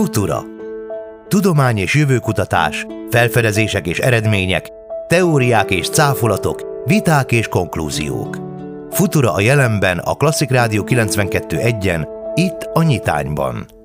Futura. Tudomány és jövőkutatás, felfedezések és eredmények, teóriák és cáfolatok, viták és konklúziók. Futura a jelenben a Klasszik Rádió 92.1-en, itt a Nyitányban.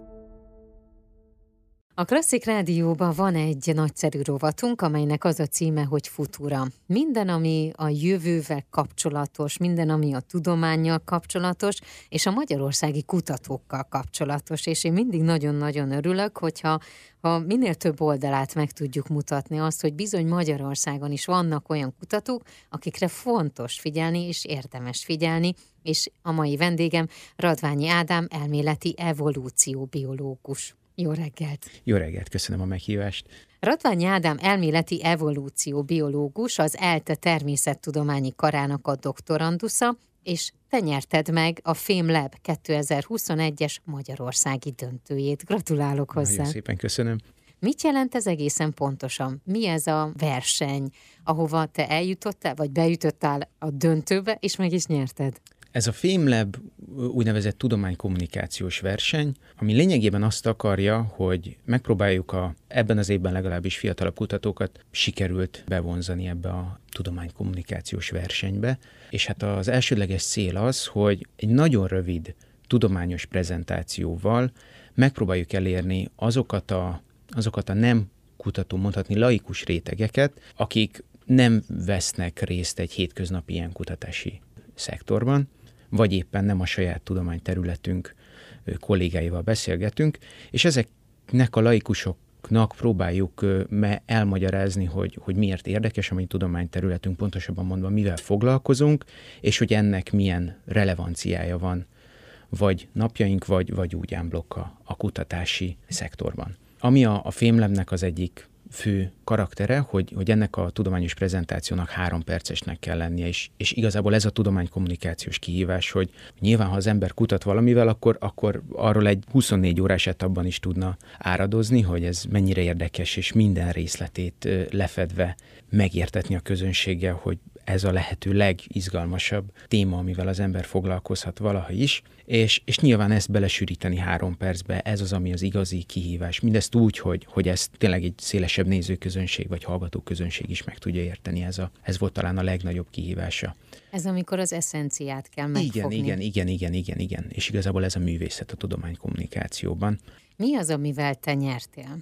A Klasszik Rádióban van egy nagyszerű rovatunk, amelynek az a címe, hogy Futura. Minden, ami a jövővel kapcsolatos, minden, ami a tudományjal kapcsolatos, és a magyarországi kutatókkal kapcsolatos. És én mindig nagyon-nagyon örülök, hogyha ha minél több oldalát meg tudjuk mutatni azt, hogy bizony Magyarországon is vannak olyan kutatók, akikre fontos figyelni, és érdemes figyelni, és a mai vendégem Radványi Ádám elméleti evolúcióbiológus. Jó reggelt! Jó reggelt, köszönöm a meghívást. Ratványi Ádám elméleti evolúció biológus, az ELTE természettudományi karának a doktorandusza, és te nyerted meg a FameLab 2021-es Magyarországi döntőjét. Gratulálok hozzá! Nagyon szépen köszönöm. Mit jelent ez egészen pontosan? Mi ez a verseny, ahova te eljutottál, vagy bejutottál a döntőbe, és meg is nyerted? Ez a FameLab úgynevezett tudománykommunikációs verseny, ami lényegében azt akarja, hogy megpróbáljuk a, ebben az évben legalábbis fiatalabb kutatókat sikerült bevonzani ebbe a tudománykommunikációs versenybe, és hát az elsődleges cél az, hogy egy nagyon rövid tudományos prezentációval megpróbáljuk elérni azokat a, azokat a nem kutató, mondhatni laikus rétegeket, akik nem vesznek részt egy hétköznapi ilyen kutatási szektorban, vagy éppen nem a saját tudományterületünk kollégáival beszélgetünk, és ezeknek a laikusoknak próbáljuk elmagyarázni, hogy, hogy miért érdekes a mi tudományterületünk, pontosabban mondva, mivel foglalkozunk, és hogy ennek milyen relevanciája van, vagy napjaink, vagy, vagy úgy ámblokk a, a kutatási szektorban. Ami a, a fémlemnek az egyik fő karaktere, hogy, hogy ennek a tudományos prezentációnak három percesnek kell lennie, és, és igazából ez a tudománykommunikációs kihívás, hogy nyilván, ha az ember kutat valamivel, akkor, akkor arról egy 24 órás etapban is tudna áradozni, hogy ez mennyire érdekes, és minden részletét lefedve megértetni a közönséggel, hogy ez a lehető legizgalmasabb téma, amivel az ember foglalkozhat valaha is, és, és nyilván ezt belesűríteni három percbe, ez az, ami az igazi kihívás. Mindezt úgy, hogy, hogy ezt tényleg egy szélesebb nézőközönség vagy hallgatóközönség is meg tudja érteni. Ez, a, ez volt talán a legnagyobb kihívása. Ez amikor az eszenciát kell megfogni. Igen, igen, igen, igen, igen, igen. És igazából ez a művészet a tudománykommunikációban. Mi az, amivel te nyertél?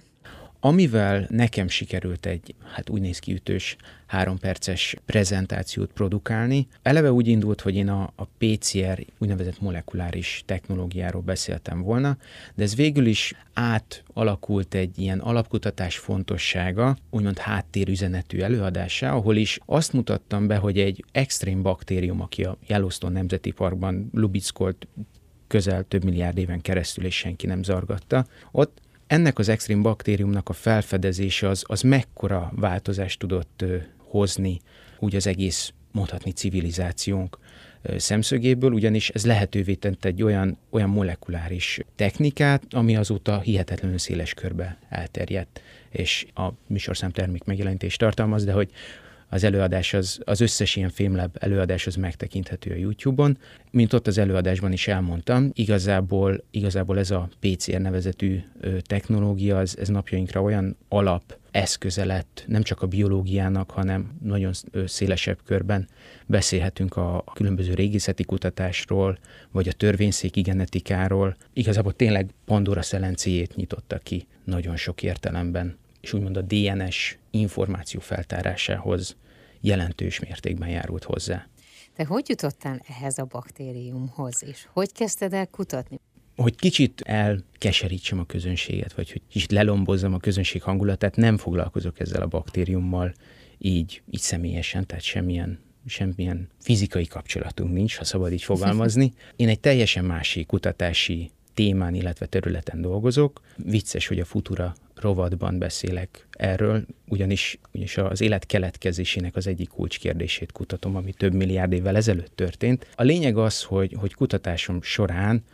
Amivel nekem sikerült egy, hát úgy néz ki ütős, három perces prezentációt produkálni. Eleve úgy indult, hogy én a, a PCR úgynevezett molekuláris technológiáról beszéltem volna, de ez végül is átalakult egy ilyen alapkutatás fontossága, úgymond háttérüzenetű előadásá, ahol is azt mutattam be, hogy egy extrém baktérium, aki a Yellowstone Nemzeti Parkban lubickolt közel több milliárd éven keresztül, és senki nem zargatta, ott ennek az extrém baktériumnak a felfedezése az, az mekkora változást tudott hozni úgy az egész, mondhatni civilizációnk szemszögéből, ugyanis ez lehetővé tett egy olyan, olyan molekuláris technikát, ami azóta hihetetlenül széles körbe elterjedt, és a műsorszám termék megjelenítést tartalmaz, de hogy az előadás, az, az összes ilyen Filmlab előadás az megtekinthető a YouTube-on. Mint ott az előadásban is elmondtam, igazából, igazából ez a PCR nevezetű technológia, az, ez napjainkra olyan alap eszköze lett nem csak a biológiának, hanem nagyon szélesebb körben beszélhetünk a, különböző régészeti kutatásról, vagy a törvényszéki genetikáról. Igazából tényleg Pandora szelencéjét nyitotta ki nagyon sok értelemben és úgymond a DNS információ feltárásához jelentős mértékben járult hozzá. Te hogy jutottál ehhez a baktériumhoz, és hogy kezdted el kutatni? Hogy kicsit elkeserítsem a közönséget, vagy hogy kicsit lelombozzam a közönség hangulatát, nem foglalkozok ezzel a baktériummal így, így személyesen, tehát semmilyen semmilyen fizikai kapcsolatunk nincs, ha szabad így fogalmazni. Én egy teljesen másik kutatási témán, illetve területen dolgozok. Vicces, hogy a Futura rovatban beszélek erről, ugyanis, ugyanis az élet keletkezésének az egyik kulcskérdését kutatom, ami több milliárd évvel ezelőtt történt. A lényeg az, hogy, hogy kutatásom során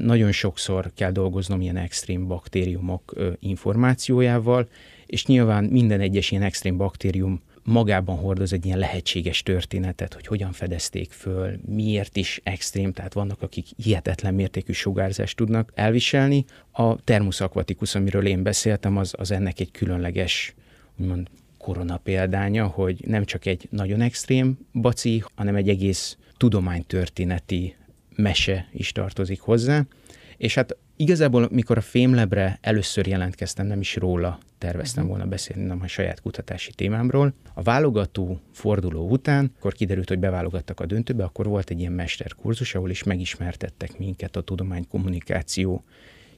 nagyon sokszor kell dolgoznom ilyen extrém baktériumok információjával, és nyilván minden egyes ilyen extrém baktérium magában hordoz egy ilyen lehetséges történetet, hogy hogyan fedezték föl, miért is extrém, tehát vannak, akik hihetetlen mértékű sugárzást tudnak elviselni. A Thermus aquaticus, amiről én beszéltem, az, az ennek egy különleges, úgymond korona példánya, hogy nem csak egy nagyon extrém baci, hanem egy egész tudománytörténeti mese is tartozik hozzá. És hát igazából, mikor a fémlebre először jelentkeztem, nem is róla terveztem volna beszélni, hanem a saját kutatási témámról. A válogató forduló után, akkor kiderült, hogy beválogattak a döntőbe, akkor volt egy ilyen mesterkurzus, ahol is megismertettek minket a tudománykommunikáció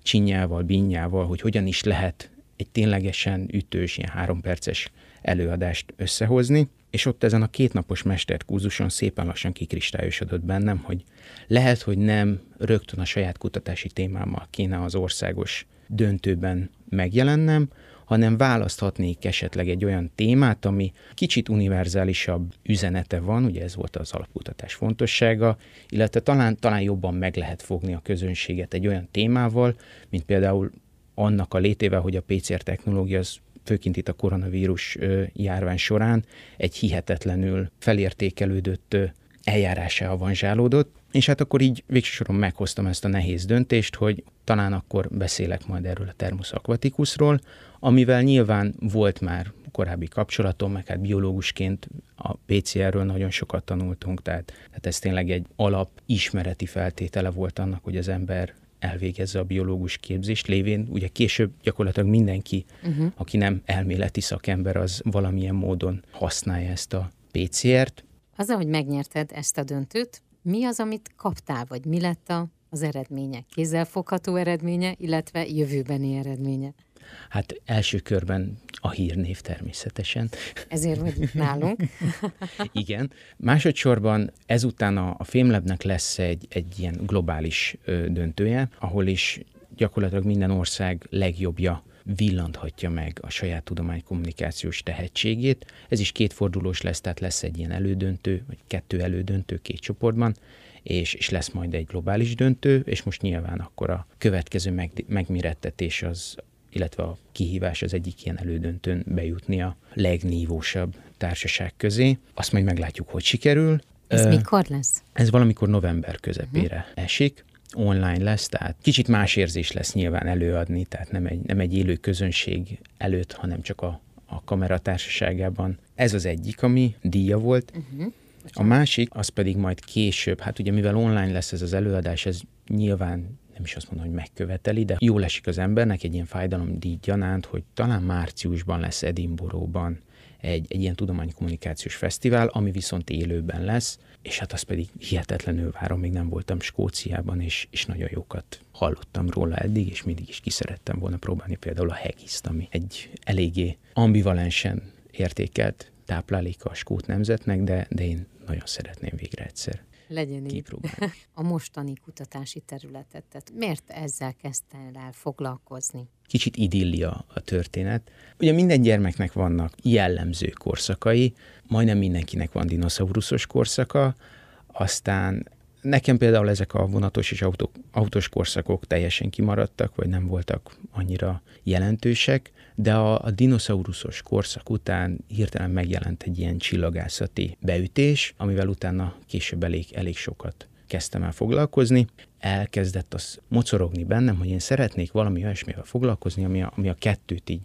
csinyával, binyával, hogy hogyan is lehet egy ténylegesen ütős, ilyen három perces előadást összehozni, és ott ezen a kétnapos mesterkurzuson szépen lassan kikristályosodott bennem, hogy lehet, hogy nem rögtön a saját kutatási témámmal kéne az országos döntőben megjelennem, hanem választhatnék esetleg egy olyan témát, ami kicsit univerzálisabb üzenete van, ugye ez volt az alapkutatás fontossága, illetve talán, talán jobban meg lehet fogni a közönséget egy olyan témával, mint például annak a létével, hogy a PCR technológia az főként itt a koronavírus járvány során egy hihetetlenül felértékelődött eljárása avanzsálódott, és hát akkor így végsősoron meghoztam ezt a nehéz döntést, hogy talán akkor beszélek majd erről a Thermus aquaticusról, amivel nyilván volt már korábbi kapcsolatom, meg hát biológusként a PCR-ről nagyon sokat tanultunk, tehát, tehát ez tényleg egy alap ismereti feltétele volt annak, hogy az ember elvégezze a biológus képzést, lévén ugye később gyakorlatilag mindenki, uh-huh. aki nem elméleti szakember, az valamilyen módon használja ezt a PCR-t. Az, hogy megnyerted ezt a döntőt, mi az, amit kaptál, vagy mi lett a, az eredménye? Kézzelfogható eredménye, illetve jövőbeni eredménye? Hát első körben a hírnév természetesen. Ezért vagy nálunk. Igen. Másodszorban ezután a, a Fémlebnek lesz egy, egy ilyen globális ö, döntője, ahol is gyakorlatilag minden ország legjobbja villanthatja meg a saját tudománykommunikációs tehetségét. Ez is kétfordulós lesz, tehát lesz egy ilyen elődöntő, vagy kettő elődöntő két csoportban, és, és lesz majd egy globális döntő, és most nyilván akkor a következő meg, megmérettetés az illetve a kihívás az egyik ilyen elődöntőn bejutni a legnívósabb társaság közé. Azt majd meglátjuk, hogy sikerül. Ez uh, mikor lesz? Ez valamikor november közepére uh-huh. esik online lesz, tehát kicsit más érzés lesz nyilván előadni, tehát nem egy, nem egy élő közönség előtt, hanem csak a, a kamera társaságában. Ez az egyik, ami díja volt. Uh-huh. A másik, az pedig majd később, hát ugye mivel online lesz ez az előadás, ez nyilván nem is azt mondom, hogy megköveteli, de jól esik az embernek egy ilyen fájdalomdíj gyanánt, hogy talán márciusban lesz Edinboróban egy, egy ilyen tudománykommunikációs fesztivál, ami viszont élőben lesz, és hát azt pedig hihetetlenül várom, még nem voltam Skóciában, és, és nagyon jókat hallottam róla eddig, és mindig is kiszerettem volna próbálni például a hegiszt, ami egy eléggé ambivalensen értékelt tápláléka a skót nemzetnek, de, de én nagyon szeretném végre egyszer legyen így. A mostani kutatási területet, tehát miért ezzel kezdtél el foglalkozni? Kicsit idillia a történet. Ugye minden gyermeknek vannak jellemző korszakai, majdnem mindenkinek van dinoszauruszos korszaka, aztán Nekem például ezek a vonatos és autó, autós korszakok teljesen kimaradtak, vagy nem voltak annyira jelentősek, de a, a dinoszauruszos korszak után hirtelen megjelent egy ilyen csillagászati beütés, amivel utána később elég, elég sokat kezdtem el foglalkozni. Elkezdett az mocorogni bennem, hogy én szeretnék valami olyasmivel foglalkozni, ami a, ami a kettőt így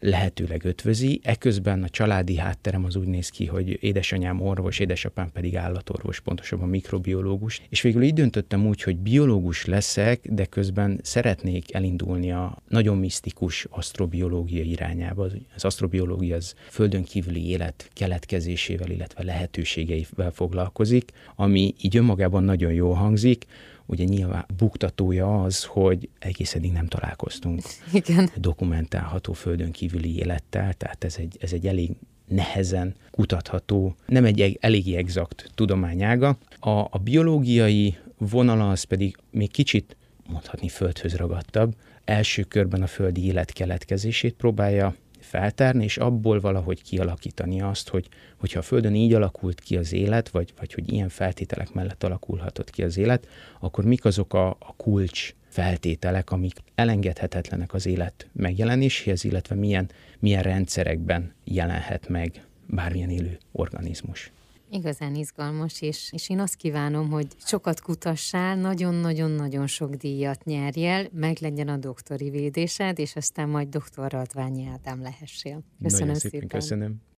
lehetőleg ötvözi. Eközben a családi hátterem az úgy néz ki, hogy édesanyám orvos, édesapám pedig állatorvos, pontosabban mikrobiológus. És végül így döntöttem úgy, hogy biológus leszek, de közben szeretnék elindulni a nagyon misztikus asztrobiológia irányába. Az asztrobiológia az földön kívüli élet keletkezésével, illetve lehetőségeivel foglalkozik, ami így önmagában nagyon jól hangzik, ugye nyilván buktatója az, hogy egész eddig nem találkoztunk Igen. dokumentálható földön kívüli élettel, tehát ez egy, ez egy elég nehezen kutatható, nem egy eléggé exakt tudományága. A, a biológiai vonala az pedig még kicsit mondhatni földhöz ragadtabb. Első körben a földi élet keletkezését próbálja feltárni, és abból valahogy kialakítani azt, hogy hogyha a Földön így alakult ki az élet, vagy, vagy hogy ilyen feltételek mellett alakulhatott ki az élet, akkor mik azok a, a kulcs feltételek, amik elengedhetetlenek az élet megjelenéséhez, illetve milyen, milyen rendszerekben jelenhet meg bármilyen élő organizmus. Igazán izgalmas, és, és én azt kívánom, hogy sokat kutassál, nagyon-nagyon-nagyon sok díjat nyerjél, meg legyen a doktori védésed, és aztán majd doktor Radványi Ádám lehessél. Köszönöm Nagyon szépen. szépen. Köszönöm.